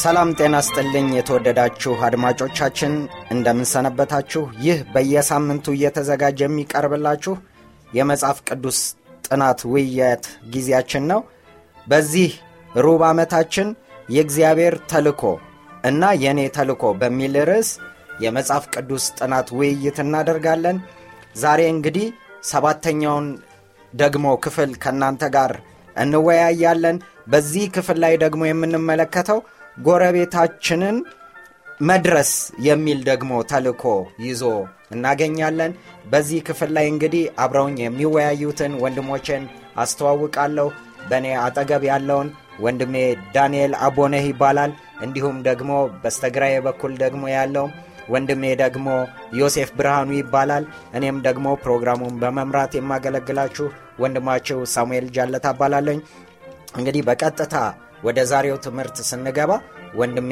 ሰላም ጤና ስጥልኝ የተወደዳችሁ አድማጮቻችን እንደምንሰነበታችሁ። ይህ በየሳምንቱ እየተዘጋጀ የሚቀርብላችሁ የመጽሐፍ ቅዱስ ጥናት ውይይት ጊዜያችን ነው። በዚህ ሩብ ዓመታችን የእግዚአብሔር ተልኮ እና የእኔ ተልኮ በሚል ርዕስ የመጽሐፍ ቅዱስ ጥናት ውይይት እናደርጋለን። ዛሬ እንግዲህ ሰባተኛውን ደግሞ ክፍል ከእናንተ ጋር እንወያያለን። በዚህ ክፍል ላይ ደግሞ የምንመለከተው ጎረቤታችንን መድረስ የሚል ደግሞ ተልኮ ይዞ እናገኛለን። በዚህ ክፍል ላይ እንግዲህ አብረውኝ የሚወያዩትን ወንድሞችን አስተዋውቃለሁ። በእኔ አጠገብ ያለውን ወንድሜ ዳንኤል አቦነህ ይባላል። እንዲሁም ደግሞ በስተግራዬ በኩል ደግሞ ያለው ወንድሜ ደግሞ ዮሴፍ ብርሃኑ ይባላል። እኔም ደግሞ ፕሮግራሙን በመምራት የማገለግላችሁ ወንድማችሁ ሳሙኤል ጃለታ እባላለኝ። እንግዲህ በቀጥታ ወደ ዛሬው ትምህርት ስንገባ ወንድሜ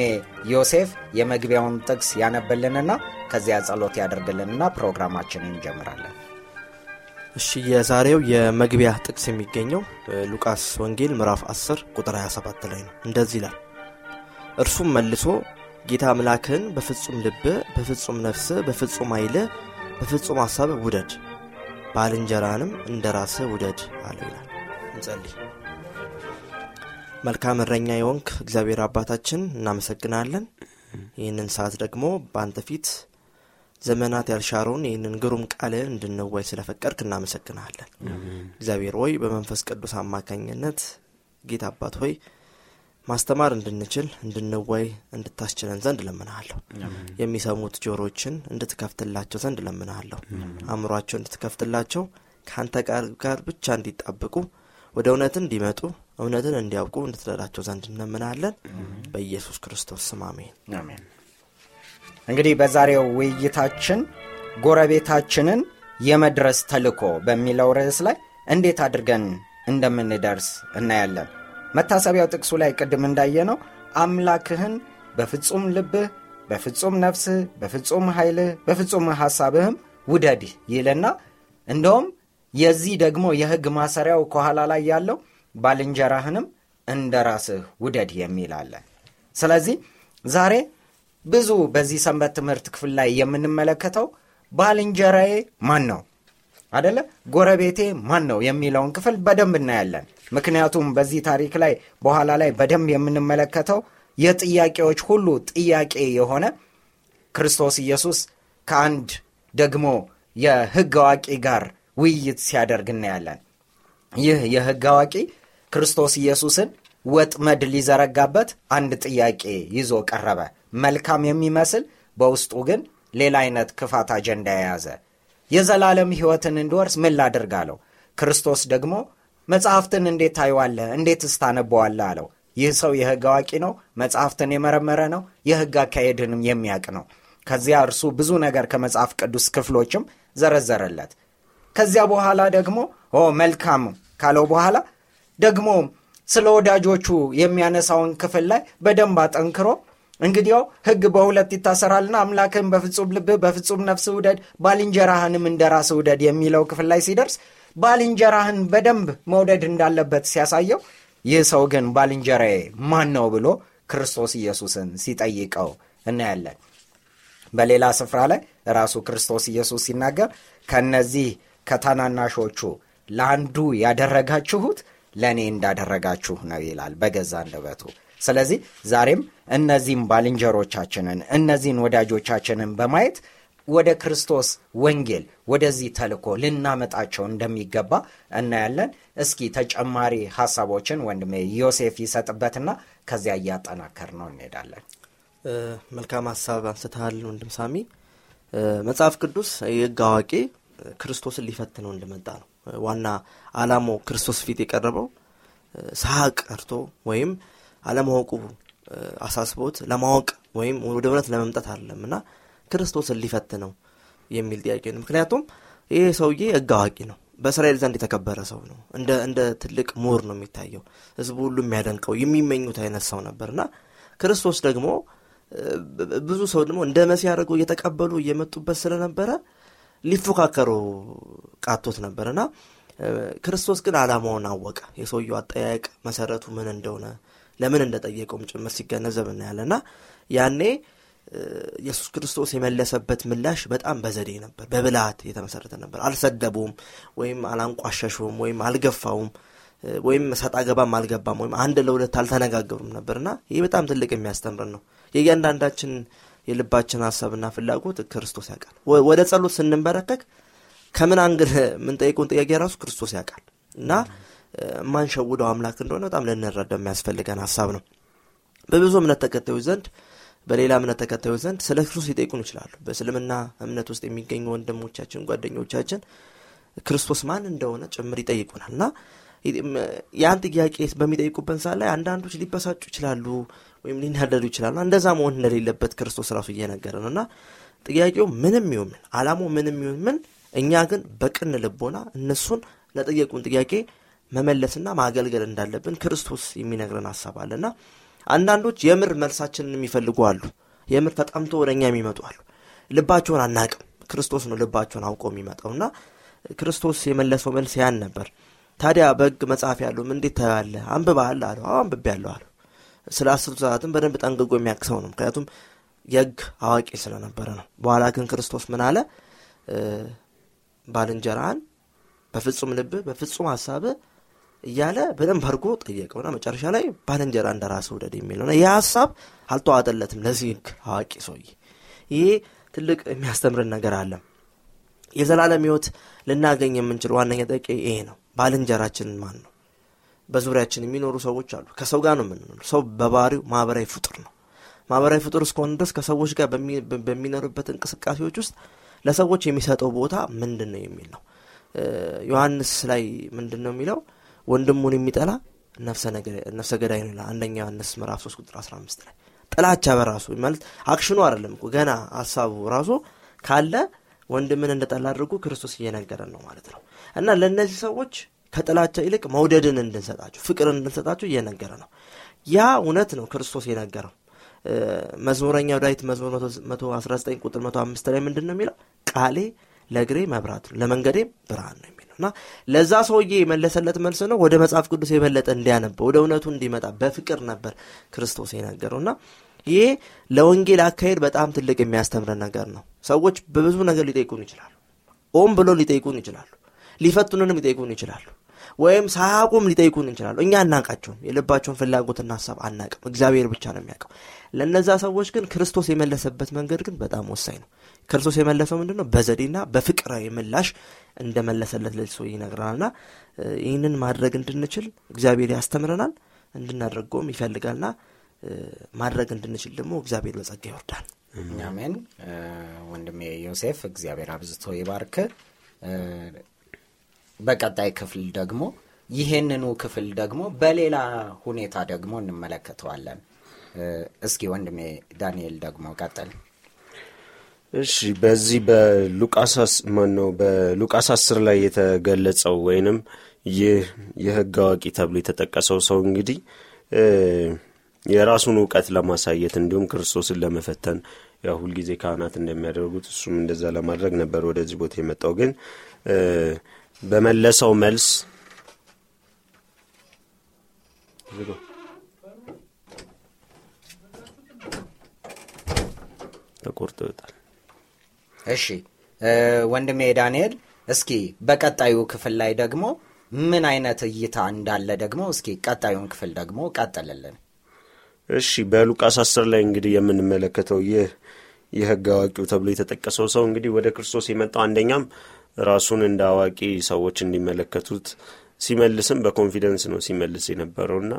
ዮሴፍ የመግቢያውን ጥቅስ ያነብልንና ከዚያ ጸሎት ያደርግልንና ፕሮግራማችንን እንጀምራለን። እሺ የዛሬው የመግቢያ ጥቅስ የሚገኘው ሉቃስ ወንጌል ምዕራፍ 10 ቁጥር 27 ላይ ነው። እንደዚህ ይላል፣ እርሱም መልሶ ጌታ አምላክህን በፍጹም ልብህ፣ በፍጹም ነፍስህ፣ በፍጹም ኃይልህ፣ በፍጹም ሐሳብ ውደድ፣ ባልንጀራንም እንደ ራስህ ውደድ አለው ይላል። እንጸልይ። መልካም እረኛ የሆንክ እግዚአብሔር አባታችን እናመሰግናለን። ይህንን ሰዓት ደግሞ በአንተ ፊት ዘመናት ያልሻረውን ይህንን ግሩም ቃልህን እንድንወይ ስለፈቀድክ እናመሰግናለን። እግዚአብሔር ሆይ በመንፈስ ቅዱስ አማካኝነት ጌታ አባት ሆይ ማስተማር እንድንችል እንድንወይ እንድታስችለን ዘንድ ለምናለሁ። የሚሰሙት ጆሮችን እንድትከፍትላቸው ዘንድ ለምናለሁ። አእምሯቸው እንድትከፍትላቸው ከአንተ ጋር ብቻ እንዲጣብቁ ወደ እውነትን እንዲመጡ እውነትን እንዲያውቁ እንድትረዳቸው ዘንድ እንለምናለን። በኢየሱስ ክርስቶስ ስም አሜን። እንግዲህ በዛሬው ውይይታችን ጎረቤታችንን የመድረስ ተልኮ በሚለው ርዕስ ላይ እንዴት አድርገን እንደምንደርስ እናያለን። መታሰቢያው ጥቅሱ ላይ ቅድም እንዳየነው አምላክህን በፍጹም ልብህ፣ በፍጹም ነፍስህ፣ በፍጹም ኃይልህ፣ በፍጹም ሐሳብህም ውደድ ይልና እንደውም የዚህ ደግሞ የሕግ ማሰሪያው ከኋላ ላይ ያለው ባልንጀራህንም እንደ ራስህ ውደድ የሚል አለ። ስለዚህ ዛሬ ብዙ በዚህ ሰንበት ትምህርት ክፍል ላይ የምንመለከተው ባልንጀራዬ ማን ነው አደለ፣ ጎረቤቴ ማን ነው የሚለውን ክፍል በደንብ እናያለን። ምክንያቱም በዚህ ታሪክ ላይ በኋላ ላይ በደንብ የምንመለከተው የጥያቄዎች ሁሉ ጥያቄ የሆነ ክርስቶስ ኢየሱስ ከአንድ ደግሞ የሕግ አዋቂ ጋር ውይይት ሲያደርግ እናያለን። ይህ የሕግ አዋቂ ክርስቶስ ኢየሱስን ወጥመድ ሊዘረጋበት አንድ ጥያቄ ይዞ ቀረበ። መልካም የሚመስል በውስጡ ግን ሌላ አይነት ክፋት አጀንዳ የያዘ የዘላለም ሕይወትን እንድወርስ ምን ላድርግ አለው። ክርስቶስ ደግሞ መጽሐፍትን እንዴት ታየዋለህ? እንዴትስ ታነበዋለህ አለው። ይህ ሰው የሕግ አዋቂ ነው። መጽሐፍትን የመረመረ ነው። የሕግ አካሄድንም የሚያውቅ ነው። ከዚያ እርሱ ብዙ ነገር ከመጽሐፍ ቅዱስ ክፍሎችም ዘረዘረለት። ከዚያ በኋላ ደግሞ ኦ መልካም ካለው በኋላ ደግሞ ስለ ወዳጆቹ የሚያነሳውን ክፍል ላይ በደንብ አጠንክሮ እንግዲያው ሕግ በሁለት ይታሰራልና አምላክህን በፍጹም ልብህ በፍጹም ነፍስ ውደድ፣ ባልንጀራህንም እንደ ራስ ውደድ የሚለው ክፍል ላይ ሲደርስ ባልንጀራህን በደንብ መውደድ እንዳለበት ሲያሳየው፣ ይህ ሰው ግን ባልንጀራዬ ማን ነው ብሎ ክርስቶስ ኢየሱስን ሲጠይቀው እናያለን። በሌላ ስፍራ ላይ ራሱ ክርስቶስ ኢየሱስ ሲናገር ከነዚህ ከታናናሾቹ ለአንዱ ያደረጋችሁት ለእኔ እንዳደረጋችሁ ነው ይላል በገዛ አንደበቱ። ስለዚህ ዛሬም እነዚህም ባልንጀሮቻችንን እነዚህን ወዳጆቻችንን በማየት ወደ ክርስቶስ ወንጌል ወደዚህ ተልኮ ልናመጣቸው እንደሚገባ እናያለን። እስኪ ተጨማሪ ሀሳቦችን ወንድሜ ዮሴፍ ይሰጥበትና ከዚያ እያጠናከር ነው እንሄዳለን። መልካም ሀሳብ አንስተሃል ወንድም ሳሚ። መጽሐፍ ቅዱስ የህግ አዋቂ ክርስቶስን ሊፈትነው እንደመጣ ነው። ዋና አላማው ክርስቶስ ፊት የቀረበው ሳቅ ቀርቶ ወይም አለማወቁ አሳስቦት ለማወቅ ወይም ወደ እውነት ለመምጣት አለም እና ክርስቶስን ሊፈትነው የሚል ጥያቄ ነው። ምክንያቱም ይህ ሰውዬ ህግ አዋቂ ነው። በእስራኤል ዘንድ የተከበረ ሰው ነው። እንደ ትልቅ ምሁር ነው የሚታየው። ህዝቡ ሁሉ የሚያደንቀው የሚመኙት አይነት ሰው ነበር እና ክርስቶስ ደግሞ ብዙ ሰው ደግሞ እንደ መሲህ አድርገው እየተቀበሉ እየመጡበት ስለነበረ ሊፎካከሩ ቃቶት ነበር እና ክርስቶስ ግን አላማውን አወቀ። የሰውየው አጠያየቅ መሰረቱ ምን እንደሆነ ለምን እንደጠየቀውም ጭምር ሲገነዘብ እናያለ እና ያኔ ኢየሱስ ክርስቶስ የመለሰበት ምላሽ በጣም በዘዴ ነበር፣ በብልሃት የተመሰረተ ነበር። አልሰደቡም፣ ወይም አላንቋሸሹም፣ ወይም አልገፋውም፣ ወይም ሰጣ ገባም አልገባም፣ ወይም አንድ ለሁለት አልተነጋገሩም ነበርና ይህ በጣም ትልቅ የሚያስተምር ነው። የእያንዳንዳችን የልባችን ሀሳብና ፍላጎት ክርስቶስ ያውቃል። ወደ ጸሎት ስንንበረከክ ከምን አንግል የምንጠይቀውን ጥያቄ ራሱ ክርስቶስ ያውቃል እና የማንሸውደው አምላክ እንደሆነ በጣም ልንረዳ የሚያስፈልገን ሀሳብ ነው። በብዙ እምነት ተከታዮች ዘንድ በሌላ እምነት ተከታዮች ዘንድ ስለ ክርስቶስ ሊጠይቁን ይችላሉ። በእስልምና እምነት ውስጥ የሚገኙ ወንድሞቻችን፣ ጓደኞቻችን ክርስቶስ ማን እንደሆነ ጭምር ይጠይቁናል እና ያን ጥያቄ በሚጠይቁበት ሰዓት ላይ አንዳንዶች ሊበሳጩ ይችላሉ ወይም ሊናደዱ ይችላሉ። እንደዛ መሆን እንደሌለበት ክርስቶስ ራሱ እየነገረ ነው እና ጥያቄው ምንም ይሁን ምን አላማው ምንም ይሁን ምን እኛ ግን በቅን ልቦና እነሱን ለጠየቁን ጥያቄ መመለስና ማገልገል እንዳለብን ክርስቶስ የሚነግረን ሀሳብ አለና አንዳንዶች የምር መልሳችንን የሚፈልጉ አሉ። የምር ተጠምቶ ወደ እኛ የሚመጡ አሉ። ልባቸውን አናቅም። ክርስቶስ ነው ልባቸውን አውቀው የሚመጣው እና ክርስቶስ የመለሰው መልስ ያን ነበር። ታዲያ በሕግ መጽሐፍ ያለው እንዴት ታያለህ? አንብበሃል አለው። አንብቤ ያለሁ አለው። ስለ አስርቱ ሰዓትም በደንብ ጠንቅቆ የሚያክሰው ነው። ምክንያቱም የሕግ አዋቂ ስለነበረ ነው። በኋላ ግን ክርስቶስ ምን አለ? ባልንጀራህን በፍጹም ልብ በፍጹም ሀሳብ እያለ በደንብ አድርጎ ጠየቀውና መጨረሻ ላይ ባልንጀራ እንደ ራስህ ውደድ የሚል ይህ ሀሳብ አልተዋጠለትም ለዚህ ሕግ አዋቂ ሰውዬ። ይሄ ትልቅ የሚያስተምርን ነገር አለ። የዘላለም ሕይወት ልናገኝ የምንችል ዋነኛ ጠቂ ይሄ ነው። ባልንጀራችንን ማን ነው? በዙሪያችን የሚኖሩ ሰዎች አሉ። ከሰው ጋር ነው የምንኖሩ። ሰው በባህሪው ማህበራዊ ፍጡር ነው። ማህበራዊ ፍጡር እስከሆነ ድረስ ከሰዎች ጋር በሚኖርበት እንቅስቃሴዎች ውስጥ ለሰዎች የሚሰጠው ቦታ ምንድን ነው የሚል ነው። ዮሐንስ ላይ ምንድን ነው የሚለው? ወንድሙን የሚጠላ ነፍሰ ገዳይ ነው አንደኛ ዮሐንስ ምዕራፍ 3 ቁጥር 15 ላይ ጥላቻ በራሱ ማለት አክሽኑ አይደለም ገና ሀሳቡ ራሱ ካለ ወንድምን እንደጠላ አድርጎ ክርስቶስ እየነገረን ነው ማለት ነው። እና ለእነዚህ ሰዎች ከጥላቻ ይልቅ መውደድን እንድንሰጣቸው ፍቅርን እንድንሰጣቸው እየነገረ ነው። ያ እውነት ነው ክርስቶስ የነገረው። መዝሙረኛው ዳዊት መዝሙር 119 ቁጥር 105 ላይ ምንድን ነው የሚለው? ቃሌ ለእግሬ መብራት ነው ለመንገዴም ብርሃን ነው የሚለው እና ለዛ ሰውዬ የመለሰለት መልስ ነው ወደ መጽሐፍ ቅዱስ የበለጠ እንዲያነበው ወደ እውነቱ እንዲመጣ በፍቅር ነበር ክርስቶስ የነገረው እና ይሄ ለወንጌል አካሄድ በጣም ትልቅ የሚያስተምረን ነገር ነው። ሰዎች በብዙ ነገር ሊጠይቁን ይችላሉ። ኦም ብሎ ሊጠይቁን ይችላሉ። ሊፈትኑንም ሊጠይቁን ይችላሉ። ወይም ሳያቁም ሊጠይቁን ይችላሉ። እኛ አናቃቸውም። የልባቸውን ፍላጎትና ሀሳብ አናቅም። እግዚአብሔር ብቻ ነው የሚያውቀው። ለእነዛ ሰዎች ግን ክርስቶስ የመለሰበት መንገድ ግን በጣም ወሳኝ ነው። ክርስቶስ የመለሰው ምንድን ነው? በዘዴና በፍቅራዊ ምላሽ እንደመለሰለት ለዚህ ሰው ይነግረናልና ይህንን ማድረግ እንድንችል እግዚአብሔር ያስተምረናል፣ እንድናደርገውም ይፈልጋልና ማድረግ እንድንችል ደግሞ እግዚአብሔር በጸጋ ይወርዳል። አሜን። ወንድሜ ዮሴፍ እግዚአብሔር አብዝቶ ይባርክ። በቀጣይ ክፍል ደግሞ ይሄንኑ ክፍል ደግሞ በሌላ ሁኔታ ደግሞ እንመለከተዋለን። እስኪ ወንድሜ ዳንኤል ደግሞ ቀጥል። እሺ በዚህ በሉቃስ ማን ነው በሉቃስ አስር ላይ የተገለጸው ወይንም ይህ የሕግ አዋቂ ተብሎ የተጠቀሰው ሰው እንግዲህ የራሱን እውቀት ለማሳየት እንዲሁም ክርስቶስን ለመፈተን ያው ሁልጊዜ ካህናት እንደሚያደርጉት እሱም እንደዛ ለማድረግ ነበር ወደዚህ ቦታ የመጣው ግን በመለሰው መልስ ተቆርጦ ይወጣል። እሺ ወንድሜ ዳንኤል እስኪ በቀጣዩ ክፍል ላይ ደግሞ ምን አይነት እይታ እንዳለ ደግሞ እስኪ ቀጣዩን ክፍል ደግሞ ቀጥልልን። እሺ በሉቃስ አስር ላይ እንግዲህ የምንመለከተው ይህ የህግ አዋቂው ተብሎ የተጠቀሰው ሰው እንግዲህ ወደ ክርስቶስ የመጣው አንደኛም ራሱን እንደ አዋቂ ሰዎች እንዲመለከቱት ሲመልስም በኮንፊደንስ ነው ሲመልስ የነበረውና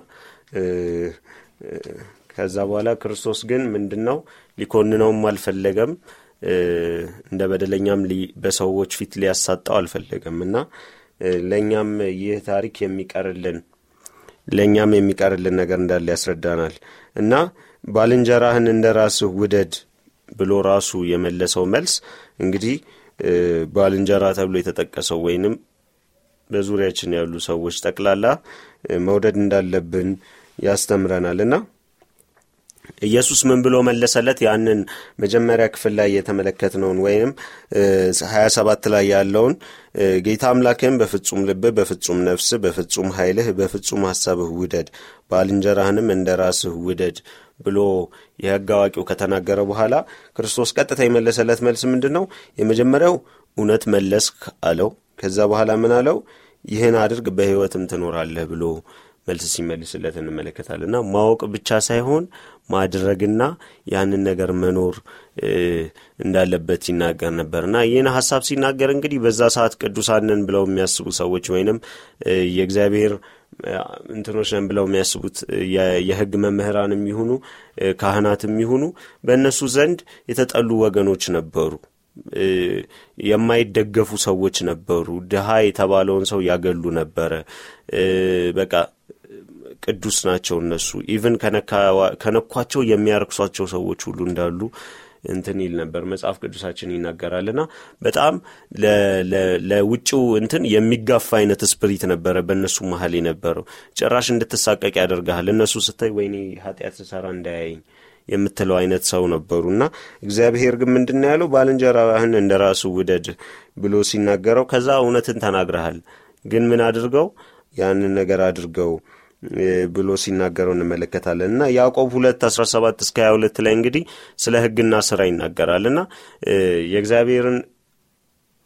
ከዛ በኋላ ክርስቶስ ግን ምንድን ነው ሊኮንነውም አልፈለገም። እንደ በደለኛም በሰዎች ፊት ሊያሳጣው አልፈለገም እና ለእኛም ይህ ታሪክ የሚቀርልን ለእኛም የሚቀርልን ነገር እንዳለ ያስረዳናል እና ባልንጀራህን እንደ ራስህ ውደድ ብሎ ራሱ የመለሰው መልስ እንግዲህ ባልንጀራ ተብሎ የተጠቀሰው ወይንም በዙሪያችን ያሉ ሰዎች ጠቅላላ መውደድ እንዳለብን ያስተምረናል እና ኢየሱስ ምን ብሎ መለሰለት? ያንን መጀመሪያ ክፍል ላይ የተመለከትነውን ወይም ሀያ ሰባት ላይ ያለውን ጌታ አምላክህን በፍጹም ልብህ፣ በፍጹም ነፍስህ፣ በፍጹም ኃይልህ፣ በፍጹም ሀሳብህ ውደድ፣ ባልንጀራህንም እንደ ራስህ ውደድ ብሎ የሕግ አዋቂው ከተናገረ በኋላ ክርስቶስ ቀጥታ የመለሰለት መልስ ምንድን ነው? የመጀመሪያው እውነት መለስክ አለው። ከዛ በኋላ ምን አለው? ይህን አድርግ በሕይወትም ትኖራለህ ብሎ መልስ ሲመልስለት እንመለከታለን እና ማወቅ ብቻ ሳይሆን ማድረግና ያንን ነገር መኖር እንዳለበት ይናገር ነበር ይህን ሀሳብ ሲናገር እንግዲህ በዛ ሰዓት ቅዱሳንን ብለው የሚያስቡ ሰዎች ወይንም የእግዚአብሔር እንትኖች ነን ብለው የሚያስቡት የህግ መምህራን የሚሆኑ ካህናት የሚሆኑ በእነሱ ዘንድ የተጠሉ ወገኖች ነበሩ። የማይደገፉ ሰዎች ነበሩ። ድሃ የተባለውን ሰው ያገሉ ነበረ። በቃ ቅዱስ ናቸው እነሱ even ከነኳቸው የሚያረክሷቸው ሰዎች ሁሉ እንዳሉ እንትን ይል ነበር። መጽሐፍ ቅዱሳችን ይናገራልና በጣም ለውጭው እንትን የሚጋፋ አይነት spirit ነበረ በእነሱ መሀል የነበረው። ጭራሽ እንድትሳቀቅ ያደርግሃል። እነሱ ስታይ ወይኔ ኃጢአት ስሰራ እንዳያየኝ የምትለው አይነት ሰው ነበሩ እና እግዚአብሔር ግን ምንድን ያለው? ባልንጀራህን እንደ ራሱ ውደድ ብሎ ሲናገረው ከዛ እውነትን ተናግረሃል። ግን ምን አድርገው? ያንን ነገር አድርገው ብሎ ሲናገረው እንመለከታለን። እና ያዕቆብ ሁለት አስራ ሰባት እስከ ሀያ ሁለት ላይ እንግዲህ ስለ ህግና ስራ ይናገራል። እና የእግዚአብሔርን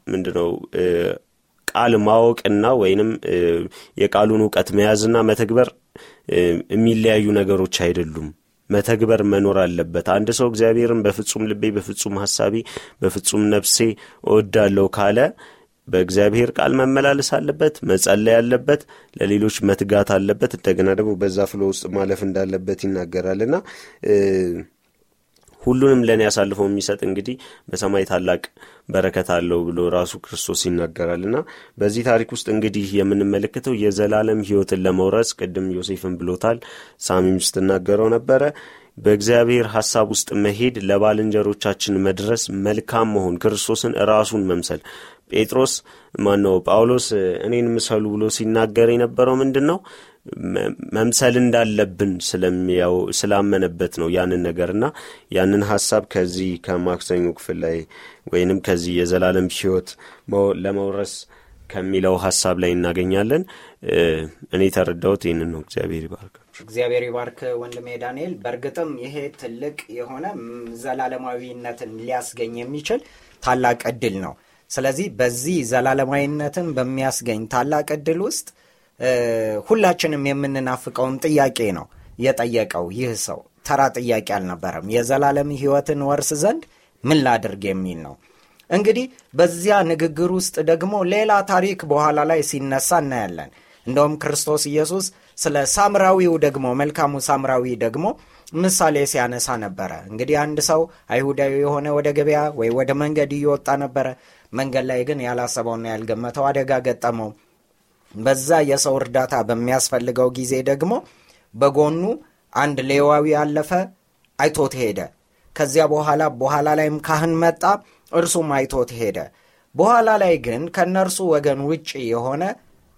ምንድነው ቃል ማወቅና ወይንም የቃሉን እውቀት መያዝና መተግበር የሚለያዩ ነገሮች አይደሉም። መተግበር መኖር አለበት። አንድ ሰው እግዚአብሔርን በፍጹም ልቤ በፍጹም ሀሳቤ በፍጹም ነፍሴ እወዳለሁ ካለ በእግዚአብሔር ቃል መመላለስ አለበት መጸለይ አለበት ለሌሎች መትጋት አለበት። እንደገና ደግሞ በዛ ፍሎ ውስጥ ማለፍ እንዳለበት ይናገራልና ሁሉንም ለእኔ አሳልፈው የሚሰጥ እንግዲህ በሰማይ ታላቅ በረከት አለው ብሎ ራሱ ክርስቶስ ይናገራልና በዚህ ታሪክ ውስጥ እንግዲህ የምንመለከተው የዘላለም ህይወትን ለመውረስ ቅድም ዮሴፍን ብሎታል ሳሚም ስትናገረው ነበረ። በእግዚአብሔር ሐሳብ ውስጥ መሄድ ለባልንጀሮቻችን መድረስ መልካም መሆን ክርስቶስን ራሱን መምሰል ጴጥሮስ ማነው ጳውሎስ እኔን ምሰሉ ብሎ ሲናገር የነበረው ምንድን ነው መምሰል እንዳለብን ስላመነበት ነው ያንን ነገርና ያንን ሀሳብ ከዚህ ከማክሰኞ ክፍል ላይ ወይንም ከዚህ የዘላለም ህይወት ለመውረስ ከሚለው ሀሳብ ላይ እናገኛለን። እኔ ተረዳሁት ይህንን ነው። እግዚአብሔር ይባርክ። እግዚአብሔር ይባርክ ወንድሜ ዳንኤል። በእርግጥም ይሄ ትልቅ የሆነ ዘላለማዊነትን ሊያስገኝ የሚችል ታላቅ እድል ነው ስለዚህ በዚህ ዘላለማዊነትን በሚያስገኝ ታላቅ እድል ውስጥ ሁላችንም የምንናፍቀውን ጥያቄ ነው የጠየቀው ይህ ሰው። ተራ ጥያቄ አልነበረም። የዘላለም ህይወትን ወርስ ዘንድ ምን ላድርግ የሚል ነው። እንግዲህ በዚያ ንግግር ውስጥ ደግሞ ሌላ ታሪክ በኋላ ላይ ሲነሳ እናያለን። እንደውም ክርስቶስ ኢየሱስ ስለ ሳምራዊው ደግሞ መልካሙ ሳምራዊ ደግሞ ምሳሌ ሲያነሳ ነበረ። እንግዲህ አንድ ሰው አይሁዳዊ የሆነ ወደ ገበያ ወይ ወደ መንገድ እየወጣ ነበረ መንገድ ላይ ግን ያላሰበውና ያልገመተው አደጋ ገጠመው። በዛ የሰው እርዳታ በሚያስፈልገው ጊዜ ደግሞ በጎኑ አንድ ሌዋዊ አለፈ አይቶት ሄደ። ከዚያ በኋላ በኋላ ላይም ካህን መጣ እርሱም አይቶት ሄደ። በኋላ ላይ ግን ከእነርሱ ወገን ውጭ የሆነ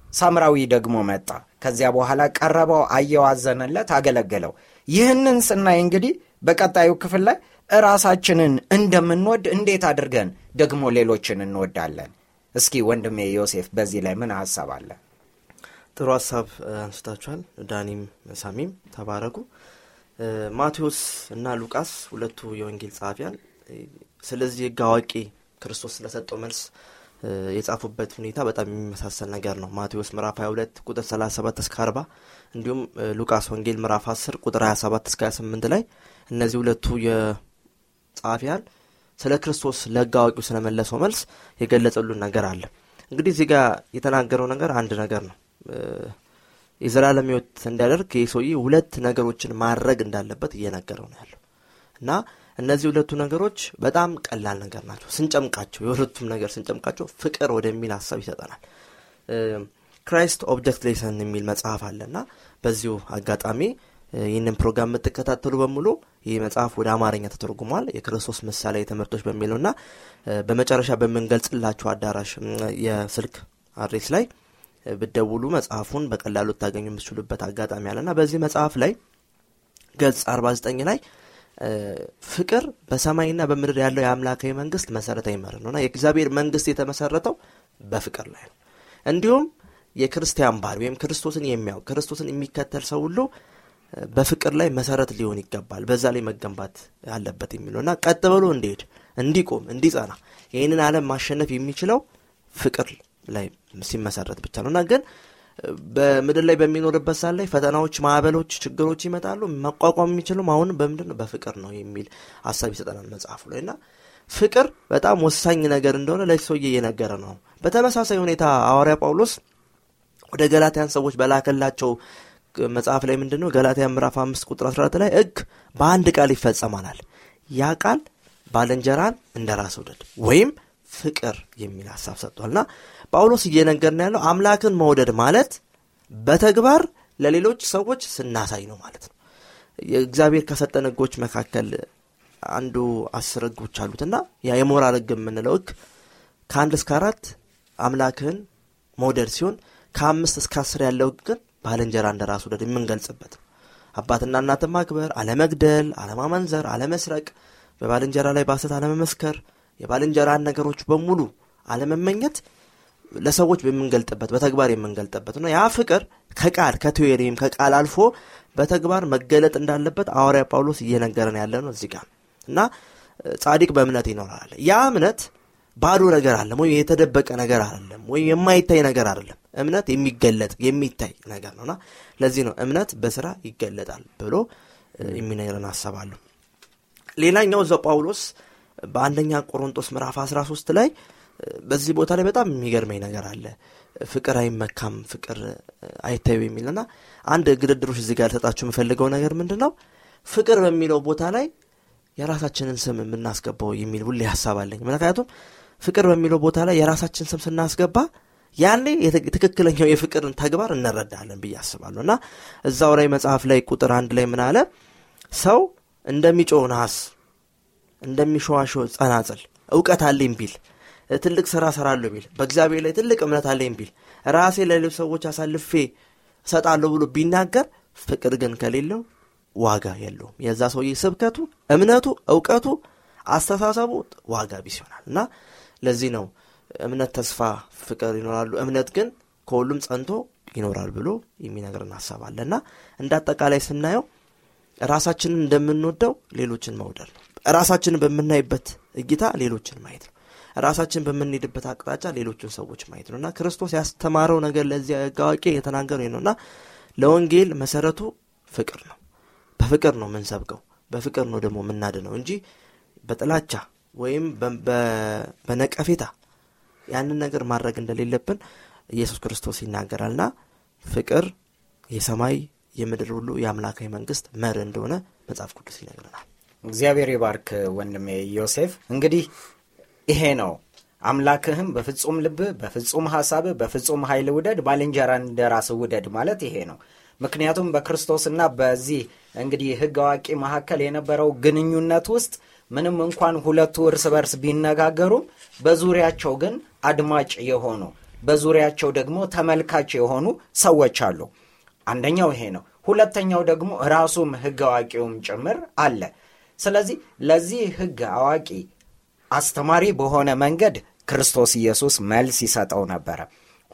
ሳምራዊ ደግሞ መጣ። ከዚያ በኋላ ቀረበው አየው አዘነለት አገለገለው። ይህንን ስናይ እንግዲህ በቀጣዩ ክፍል ላይ እራሳችንን እንደምንወድ እንዴት አድርገን ደግሞ ሌሎችን እንወዳለን? እስኪ ወንድሜ ዮሴፍ በዚህ ላይ ምን ሀሳብ አለ? ጥሩ ሀሳብ አንስታችኋል። ዳኒም ሳሚም ተባረኩ። ማቴዎስ እና ሉቃስ ሁለቱ የወንጌል ጸሐፊያን ስለዚህ ህግ አዋቂ ክርስቶስ ስለሰጠው መልስ የጻፉበት ሁኔታ በጣም የሚመሳሰል ነገር ነው። ማቴዎስ ምዕራፍ 22 ቁጥር 37 እስከ 40 እንዲሁም ሉቃስ ወንጌል ምዕራፍ 10 ቁጥር 27 እስከ 28 ላይ እነዚህ ሁለቱ ጸሐፊያን ስለ ክርስቶስ ለሕግ አዋቂው ስለመለሰው መልስ የገለጸልን ነገር አለ። እንግዲህ እዚህ ጋር የተናገረው ነገር አንድ ነገር ነው። የዘላለም ህይወት እንዲያደርግ ይህ ሰውዬ ሁለት ነገሮችን ማድረግ እንዳለበት እየነገረው ነው ያለው። እና እነዚህ ሁለቱ ነገሮች በጣም ቀላል ነገር ናቸው። ስንጨምቃቸው የሁለቱም ነገር ስንጨምቃቸው ፍቅር ወደሚል ሀሳብ ይሰጠናል። Christ Object Lesson የሚል መጽሐፍ አለ እና በዚሁ አጋጣሚ ይህንን ፕሮግራም የምትከታተሉ በሙሉ ይህ መጽሐፍ ወደ አማርኛ ተተርጉሟል። የክርስቶስ ምሳሌ ትምህርቶች በሚለው ና በመጨረሻ በምንገልጽላችሁ አዳራሽ የስልክ address ላይ ብትደውሉ መጽሐፉን በቀላሉ ታገኙ የምትችሉበት አጋጣሚ አለ ና በዚህ መጽሐፍ ላይ ገጽ 49 ላይ ፍቅር በሰማይና በምድር ያለው የአምላካዊ መንግስት መሰረታዊ መርህ ነው የእግዚአብሔር መንግስት የተመሰረተው በፍቅር ላይ ነው። እንዲሁም የክርስቲያን ባህል ወይም ክርስቶስን የሚያው ክርስቶስን የሚከተል ሰው ሁሉ በፍቅር ላይ መሰረት ሊሆን ይገባል። በዛ ላይ መገንባት አለበት የሚለው እና ቀጥ ብሎ እንዲሄድ እንዲቆም እንዲጸና ይህንን አለም ማሸነፍ የሚችለው ፍቅር ላይ ሲመሰረት ብቻ ነው እና ግን በምድር ላይ በሚኖርበት ሳት ላይ ፈተናዎች ማዕበሎች ችግሮች ይመጣሉ መቋቋም የሚችሉም አሁን በምንድን ነው? በፍቅር ነው የሚል ሀሳብ ይሰጠናል መጽሐፉ ላይ እና ፍቅር በጣም ወሳኝ ነገር እንደሆነ ለዚህ ሰውዬ እየነገረ ነው። በተመሳሳይ ሁኔታ ሐዋርያ ጳውሎስ ወደ ገላትያን ሰዎች በላከላቸው መጽሐፍ ላይ ምንድን ነው ገላትያ ምዕራፍ አምስት ቁጥር 14 ላይ እግ በአንድ ቃል ይፈጸማናል ያ ቃል ባልንጀራን እንደ ራስ ውደድ ወይም ፍቅር የሚል ሀሳብ ሰጥቷልና ጳውሎስ እየነገርን ያለው አምላክን መውደድ ማለት በተግባር ለሌሎች ሰዎች ስናሳይ ነው ማለት ነው። የእግዚአብሔር ከሰጠን ህጎች መካከል አንዱ አስር ህጎች አሉትና ያ የሞራል ህግ የምንለው ህግ ከአንድ እስከ አራት አምላክህን መውደድ ሲሆን ከአምስት እስከ አስር ያለው ግን ባልንጀራ እንደ ራስ ውደድ የምንገልጽበት። አባትና እናትን ማክበር አለመግደል አለማመንዘር አለመስረቅ በባልንጀራ ላይ ባሰት አለመመስከር የባልንጀራን ነገሮች በሙሉ አለመመኘት ለሰዎች በምንገልጥበት በተግባር የምንገልጥበት ነው። ያ ፍቅር ከቃል ከቴዎሪም ከቃል አልፎ በተግባር መገለጥ እንዳለበት አዋርያ ጳውሎስ እየነገረን ያለ ነው እዚህ ጋር እና ጻዲቅ በእምነት ይኖራል። ያ እምነት ባዶ ነገር አለም ወይም የተደበቀ ነገር አይደለም ወይም የማይታይ ነገር አይደለም። እምነት የሚገለጥ የሚታይ ነገር ነውና ለዚህ ነው እምነት በስራ ይገለጣል ብሎ የሚነግረን አሰባለሁ ሌላኛው ዘ ጳውሎስ በአንደኛ ቆሮንጦስ ምዕራፍ 13 ላይ በዚህ ቦታ ላይ በጣም የሚገርመኝ ነገር አለ። ፍቅር አይመካም ፍቅር አይታበይም ይልና አንድ ግድድሮች እዚህ ጋር ልሰጣችሁ የምፈልገው ነገር ምንድን ነው ፍቅር በሚለው ቦታ ላይ የራሳችንን ስም የምናስገባው የሚል ሁሌ ሀሳብ አለኝ። ምክንያቱም ፍቅር በሚለው ቦታ ላይ የራሳችን ስም ስናስገባ ያኔ ትክክለኛው የፍቅርን ተግባር እንረዳለን ብዬ አስባለሁ። እና እዛው ላይ መጽሐፍ ላይ ቁጥር አንድ ላይ ምን አለ? ሰው እንደሚጮህ ነሐስ እንደሚሸዋሸ ጸናጽል እውቀት አለኝ ቢል ትልቅ ስራ ሰራለሁ ቢል በእግዚአብሔር ላይ ትልቅ እምነት አለኝ ቢል ራሴ ለሌሎች ሰዎች አሳልፌ እሰጣለሁ ብሎ ቢናገር ፍቅር ግን ከሌለው ዋጋ የለውም። የዛ ሰውዬ ስብከቱ እምነቱ እውቀቱ አስተሳሰቡ ዋጋ ቢስ ይሆናል። እና ለዚህ ነው እምነት ተስፋ ፍቅር ይኖራሉ። እምነት ግን ከሁሉም ጸንቶ ይኖራል ብሎ የሚነግርን ሀሳብ አለ። እና እንደ አጠቃላይ ስናየው ራሳችንን እንደምንወደው ሌሎችን መውደድ ነው። ራሳችንን በምናይበት እይታ ሌሎችን ማየት ነው። ራሳችን በምንሄድበት አቅጣጫ ሌሎችን ሰዎች ማየት ነው። እና ክርስቶስ ያስተማረው ነገር ለዚያ አዋቂ የተናገረ ነው። እና ለወንጌል መሰረቱ ፍቅር ነው። በፍቅር ነው የምንሰብቀው በፍቅር ነው ደግሞ የምናድነው እንጂ በጥላቻ ወይም በነቀፌታ ያንን ነገር ማድረግ እንደሌለብን ኢየሱስ ክርስቶስ ይናገራልና ፍቅር የሰማይ የምድር ሁሉ የአምላካዊ መንግስት መር እንደሆነ መጽሐፍ ቅዱስ ይነግረናል። እግዚአብሔር ይባርክ ወንድሜ ዮሴፍ። እንግዲህ ይሄ ነው። አምላክህም በፍጹም ልብህ በፍጹም ሐሳብህ በፍጹም ኃይል ውደድ ባልንጀራን እንደ ራስህ ውደድ ማለት ይሄ ነው። ምክንያቱም በክርስቶስና በዚህ እንግዲህ ህግ አዋቂ መካከል የነበረው ግንኙነት ውስጥ ምንም እንኳን ሁለቱ እርስ በርስ ቢነጋገሩም በዙሪያቸው ግን አድማጭ የሆኑ በዙሪያቸው ደግሞ ተመልካች የሆኑ ሰዎች አሉ። አንደኛው ይሄ ነው። ሁለተኛው ደግሞ ራሱም ህግ አዋቂውም ጭምር አለ። ስለዚህ ለዚህ ህግ አዋቂ አስተማሪ በሆነ መንገድ ክርስቶስ ኢየሱስ መልስ ይሰጠው ነበረ።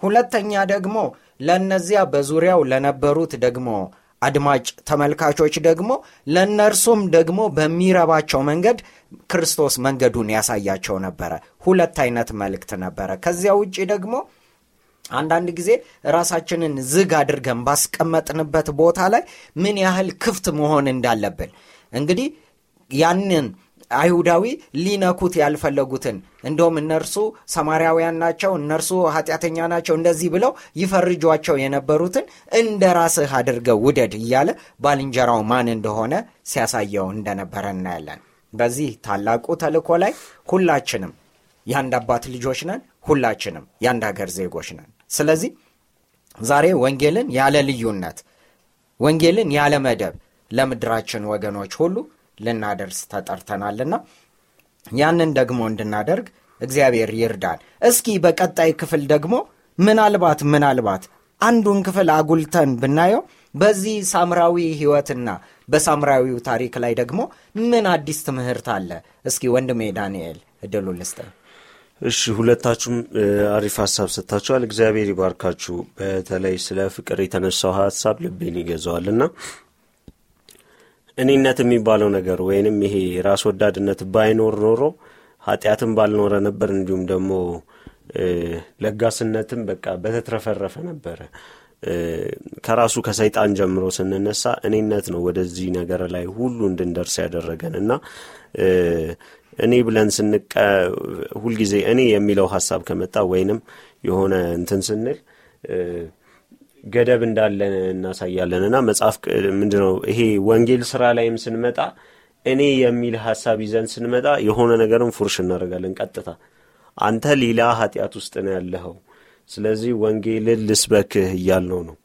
ሁለተኛ ደግሞ ለእነዚያ በዙሪያው ለነበሩት ደግሞ አድማጭ ተመልካቾች ደግሞ ለእነርሱም ደግሞ በሚረባቸው መንገድ ክርስቶስ መንገዱን ያሳያቸው ነበረ። ሁለት አይነት መልእክት ነበረ። ከዚያ ውጭ ደግሞ አንዳንድ ጊዜ ራሳችንን ዝግ አድርገን ባስቀመጥንበት ቦታ ላይ ምን ያህል ክፍት መሆን እንዳለብን እንግዲህ ያንን አይሁዳዊ ሊነኩት ያልፈለጉትን እንደውም እነርሱ ሰማርያውያን ናቸው፣ እነርሱ ኃጢአተኛ ናቸው፣ እንደዚህ ብለው ይፈርጇቸው የነበሩትን እንደ ራስህ አድርገው ውደድ እያለ ባልንጀራው ማን እንደሆነ ሲያሳየው እንደነበረ እናያለን። በዚህ ታላቁ ተልእኮ ላይ ሁላችንም የአንድ አባት ልጆች ነን። ሁላችንም የአንድ ሀገር ዜጎች ነን። ስለዚህ ዛሬ ወንጌልን ያለ ልዩነት ወንጌልን ያለ መደብ ለምድራችን ወገኖች ሁሉ ልናደርስ ተጠርተናልና ያንን ደግሞ እንድናደርግ እግዚአብሔር ይርዳን። እስኪ በቀጣይ ክፍል ደግሞ ምናልባት ምናልባት አንዱን ክፍል አጉልተን ብናየው በዚህ ሳምራዊ ሕይወትና በሳምራዊው ታሪክ ላይ ደግሞ ምን አዲስ ትምህርት አለ? እስኪ ወንድሜ ዳንኤል እድሉ ልስጥ። እሺ ሁለታችሁም አሪፍ ሀሳብ ሰጥታችኋል። እግዚአብሔር ይባርካችሁ። በተለይ ስለ ፍቅር የተነሳው ሀሳብ ልቤን ይገዛዋልና እኔነት የሚባለው ነገር ወይንም ይሄ ራስ ወዳድነት ባይኖር ኖሮ ኃጢአትም ባልኖረ ነበር። እንዲሁም ደግሞ ለጋስነትም በቃ በተትረፈረፈ ነበረ። ከራሱ ከሰይጣን ጀምሮ ስንነሳ እኔነት ነው ወደዚህ ነገር ላይ ሁሉ እንድንደርስ ያደረገን እና እኔ ብለን ስንቀ ሁልጊዜ እኔ የሚለው ሀሳብ ከመጣ ወይንም የሆነ እንትን ስንል ገደብ እንዳለ እናሳያለን እና መጽሐፍ ምንድነው ይሄ ወንጌል ስራ ላይም ስንመጣ እኔ የሚል ሀሳብ ይዘን ስንመጣ የሆነ ነገርም ፉርሽ እናደርጋለን። ቀጥታ አንተ ሌላ ኃጢአት ውስጥ ነው ያለኸው፣ ስለዚህ ወንጌልን ልስበክህ እያልነው ነው።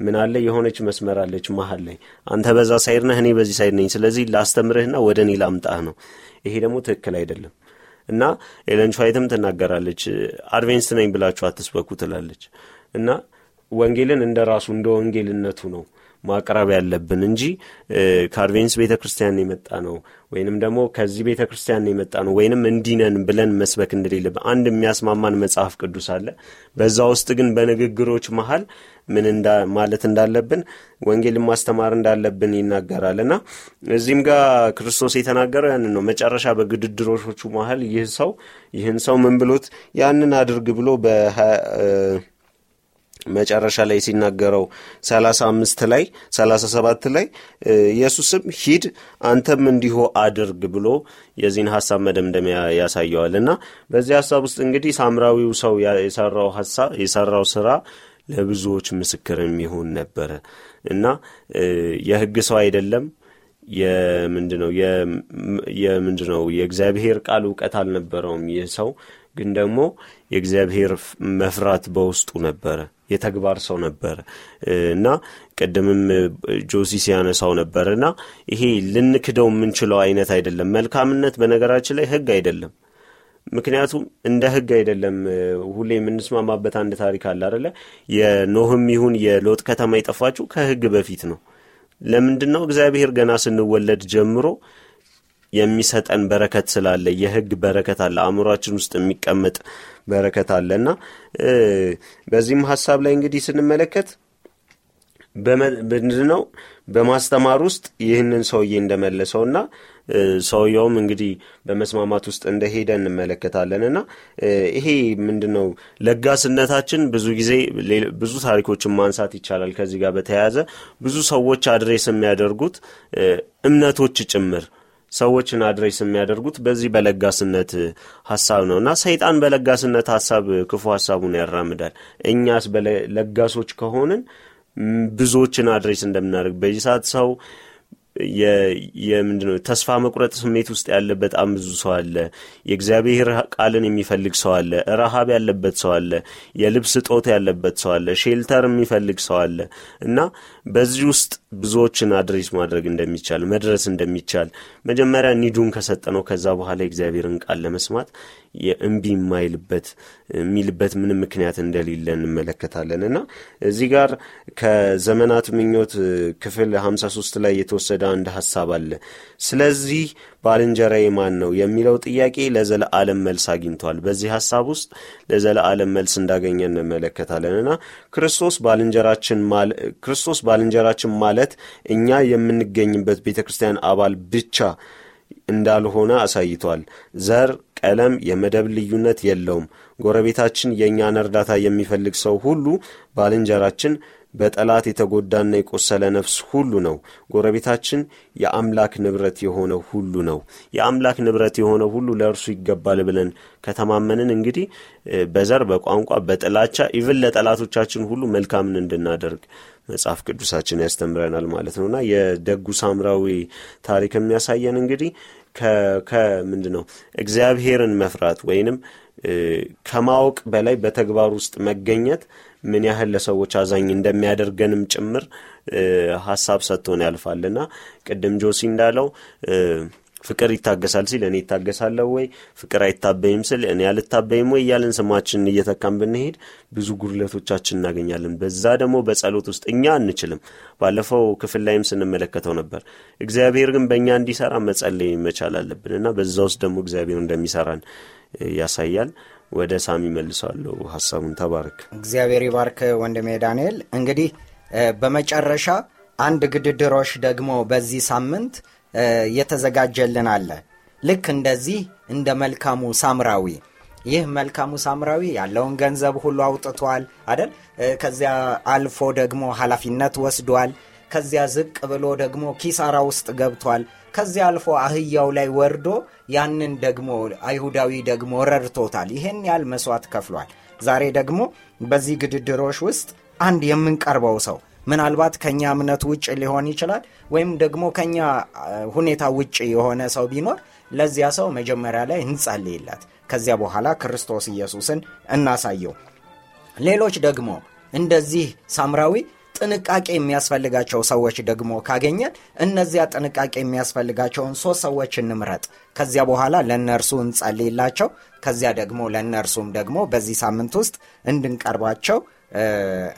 ምን አለ የሆነች መስመር አለች መሀል ላይ አንተ በዛ side ነህ፣ እኔ በዚህ side ነኝ። ስለዚህ ላስተምርህና ወደ እኔ ላምጣህ ነው። ይሄ ደግሞ ትክክል አይደለም እና ኤለን ትናገራለች። አድቬንቲስት ነኝ ብላችሁ አትስበኩ ትላለች እና ወንጌልን እንደ ራሱ እንደ ወንጌልነቱ ነው ማቅረብ ያለብን እንጂ ከአድቬንቲስት ቤተ ክርስቲያን የመጣ ነው ወይንም ደግሞ ከዚህ ቤተ ክርስቲያን የመጣ ነው ወይንም እንዲነን ብለን መስበክ እንደሌለብን አንድ የሚያስማማን መጽሐፍ ቅዱስ አለ። በዛ ውስጥ ግን በንግግሮች መሀል ምን ማለት እንዳለብን ወንጌልን ማስተማር እንዳለብን ይናገራል እና እዚህም ጋር ክርስቶስ የተናገረው ያንን ነው። መጨረሻ በግድድሮቹ መሀል ይህ ሰው ይህን ሰው ምን ብሎት ያንን አድርግ ብሎ መጨረሻ ላይ ሲናገረው ሰላሳ አምስት ላይ ሰላሳ ሰባት ላይ ኢየሱስም ሂድ አንተም እንዲሁ አድርግ ብሎ የዚህን ሀሳብ መደምደሚያ ያሳየዋል እና በዚህ ሀሳብ ውስጥ እንግዲህ ሳምራዊው ሰው የሰራው ሀሳብ የሰራው ስራ ለብዙዎች ምስክር የሚሆን ነበረ እና የህግ ሰው አይደለም። የምንድነው? የምንድነው? የእግዚአብሔር ቃል እውቀት አልነበረውም ይህ ሰው። ግን ደግሞ የእግዚአብሔር መፍራት በውስጡ ነበረ የተግባር ሰው ነበረ እና ቅድምም ጆሲ ሲያነሳው ነበር እና ይሄ ልንክደው የምንችለው አይነት አይደለም። መልካምነት በነገራችን ላይ ህግ አይደለም። ምክንያቱም እንደ ህግ አይደለም። ሁሌ የምንስማማበት አንድ ታሪክ አለ አደለ የኖህም ይሁን የሎጥ ከተማ የጠፋችው ከህግ በፊት ነው። ለምንድን ነው እግዚአብሔር ገና ስንወለድ ጀምሮ የሚሰጠን በረከት ስላለ የህግ በረከት አለ አእምሯችን ውስጥ የሚቀመጥ በረከት አለ እና በዚህም ሀሳብ ላይ እንግዲህ ስንመለከት ምንድነው በማስተማር ውስጥ ይህንን ሰውዬ እንደመለሰውና ሰውየውም እንግዲህ በመስማማት ውስጥ እንደሄደ እንመለከታለን እና ይሄ ምንድን ነው ለጋስነታችን ብዙ ጊዜ ብዙ ታሪኮችን ማንሳት ይቻላል። ከዚህ ጋር በተያያዘ ብዙ ሰዎች address የሚያደርጉት እምነቶች ጭምር ሰዎችን address የሚያደርጉት በዚህ በለጋስነት ሀሳብ ነው እና ሰይጣን በለጋስነት ሀሳብ ክፉ ሀሳቡን ያራምዳል። እኛስ በለጋሶች ከሆንን ብዙዎችን address እንደምናደርግ በዚህ ሰዓት ሰው የምንድነው ተስፋ መቁረጥ ስሜት ውስጥ ያለ በጣም ብዙ ሰው አለ። የእግዚአብሔር ቃልን የሚፈልግ ሰው አለ። ረሃብ ያለበት ሰው አለ። የልብስ እጦት ያለበት ሰው አለ። shelter የሚፈልግ ሰው አለ። እና በዚህ ውስጥ ብዙዎችን address ማድረግ እንደሚቻል መድረስ እንደሚቻል መጀመሪያ need ኡን ከሰጠነው ከዛ በኋላ የእግዚአብሔርን ቃል ለመስማት የእምቢ የማይልበት የሚልበት ምንም ምክንያት እንደሌለ እንመለከታለን። እና እዚህ ጋር ከዘመናት ምኞት ክፍል 53 ላይ የተወሰደ አንድ ሀሳብ አለ። ስለዚህ ባልንጀራዬ ማን ነው የሚለው ጥያቄ ለዘለዓለም መልስ አግኝቷል። በዚህ ሀሳብ ውስጥ ለዘለዓለም መልስ እንዳገኘ እንመለከታለን እና ክርስቶስ ባልንጀራችን ማለት እኛ የምንገኝበት ቤተ ክርስቲያን አባል ብቻ እንዳልሆነ አሳይቷል። ዘር ቀለም የመደብ ልዩነት የለውም። ጎረቤታችን የእኛን እርዳታ የሚፈልግ ሰው ሁሉ ባልንጀራችን በጠላት የተጎዳና የቆሰለ ነፍስ ሁሉ ነው። ጎረቤታችን የአምላክ ንብረት የሆነ ሁሉ ነው። የአምላክ ንብረት የሆነ ሁሉ ለእርሱ ይገባል ብለን ከተማመንን እንግዲህ በዘር በቋንቋ በጥላቻ even ለጠላቶቻችን ሁሉ መልካምን እንድናደርግ መጽሐፍ ቅዱሳችን ያስተምረናል ማለት ነውና የደጉ ሳምራዊ ታሪክ የሚያሳየን እንግዲህ ከምንድ ነው እግዚአብሔርን መፍራት ወይንም ከማወቅ በላይ በተግባር ውስጥ መገኘት ምን ያህል ለሰዎች አዛኝ እንደሚያደርገንም ጭምር ሀሳብ ሰጥቶን ያልፋልና ቅድም ጆሲ እንዳለው ፍቅር ይታገሳል ሲል እኔ ይታገሳለሁ ወይ? ፍቅር አይታበይም ስል እኔ አልታበይም ወይ? እያለን ስማችንን እየተካን ብንሄድ ብዙ ጉድለቶቻችን እናገኛለን። በዛ ደግሞ በጸሎት ውስጥ እኛ አንችልም። ባለፈው ክፍል ላይም ስንመለከተው ነበር። እግዚአብሔር ግን በእኛ እንዲሰራ መጸለይ መቻል አለብን እና በዛ ውስጥ ደግሞ እግዚአብሔር እንደሚሰራን ያሳያል ወደ ሳሚ መልሰዋለሁ ሀሳቡን ተባረክ። እግዚአብሔር ይባርክ ወንድሜ ዳንኤል። እንግዲህ በመጨረሻ አንድ ግድድሮች ደግሞ በዚህ ሳምንት የተዘጋጀልን አለ። ልክ እንደዚህ እንደ መልካሙ ሳምራዊ። ይህ መልካሙ ሳምራዊ ያለውን ገንዘብ ሁሉ አውጥቷል አደል ከዚያ አልፎ ደግሞ ኃላፊነት ወስዷል ከዚያ ዝቅ ብሎ ደግሞ ኪሳራ ውስጥ ገብቷል። ከዚያ አልፎ አህያው ላይ ወርዶ ያንን ደግሞ አይሁዳዊ ደግሞ ረድቶታል። ይሄን ያህል መስዋዕት ከፍሏል። ዛሬ ደግሞ በዚህ ግድድሮች ውስጥ አንድ የምንቀርበው ሰው ምናልባት ከኛ እምነት ውጭ ሊሆን ይችላል ወይም ደግሞ ከኛ ሁኔታ ውጭ የሆነ ሰው ቢኖር ለዚያ ሰው መጀመሪያ ላይ እንጸልይለት ከዚያ በኋላ ክርስቶስ ኢየሱስን እናሳየው። ሌሎች ደግሞ እንደዚህ ሳምራዊ ጥንቃቄ የሚያስፈልጋቸው ሰዎች ደግሞ ካገኘን እነዚያ ጥንቃቄ የሚያስፈልጋቸውን ሶስት ሰዎች እንምረጥ። ከዚያ በኋላ ለእነርሱ እንጸልይላቸው ከዚያ ደግሞ ለእነርሱም ደግሞ በዚህ ሳምንት ውስጥ እንድንቀርባቸው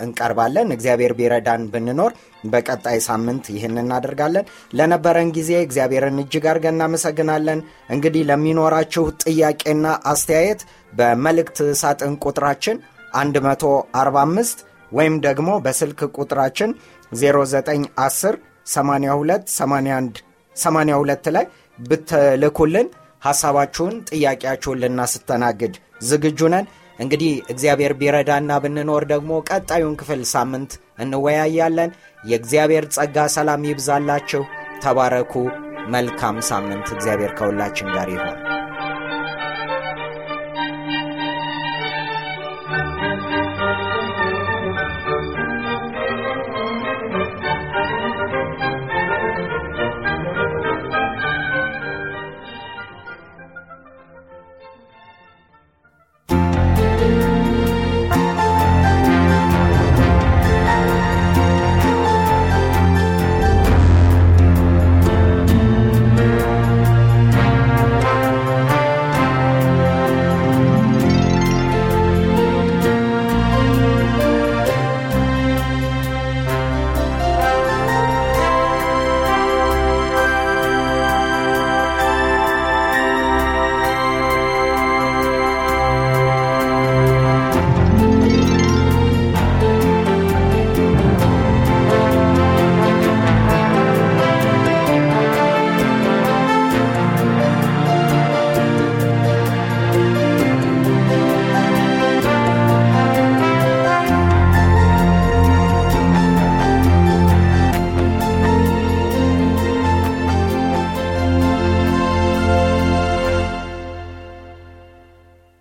እንቀርባለን። እግዚአብሔር ቢረዳን ብንኖር በቀጣይ ሳምንት ይህን እናደርጋለን። ለነበረን ጊዜ እግዚአብሔርን እጅግ አድርገን እናመሰግናለን። እንግዲህ ለሚኖራችሁ ጥያቄና አስተያየት በመልእክት ሳጥን ቁጥራችን 145 ወይም ደግሞ በስልክ ቁጥራችን 0910 82 81 82 ላይ ብትልኩልን ሐሳባችሁን ጥያቄያችሁን ልናስተናግድ ዝግጁ ነን። እንግዲህ እግዚአብሔር ቢረዳና ብንኖር ደግሞ ቀጣዩን ክፍል ሳምንት እንወያያለን። የእግዚአብሔር ጸጋ ሰላም ይብዛላችሁ። ተባረኩ። መልካም ሳምንት። እግዚአብሔር ከሁላችን ጋር ይሆን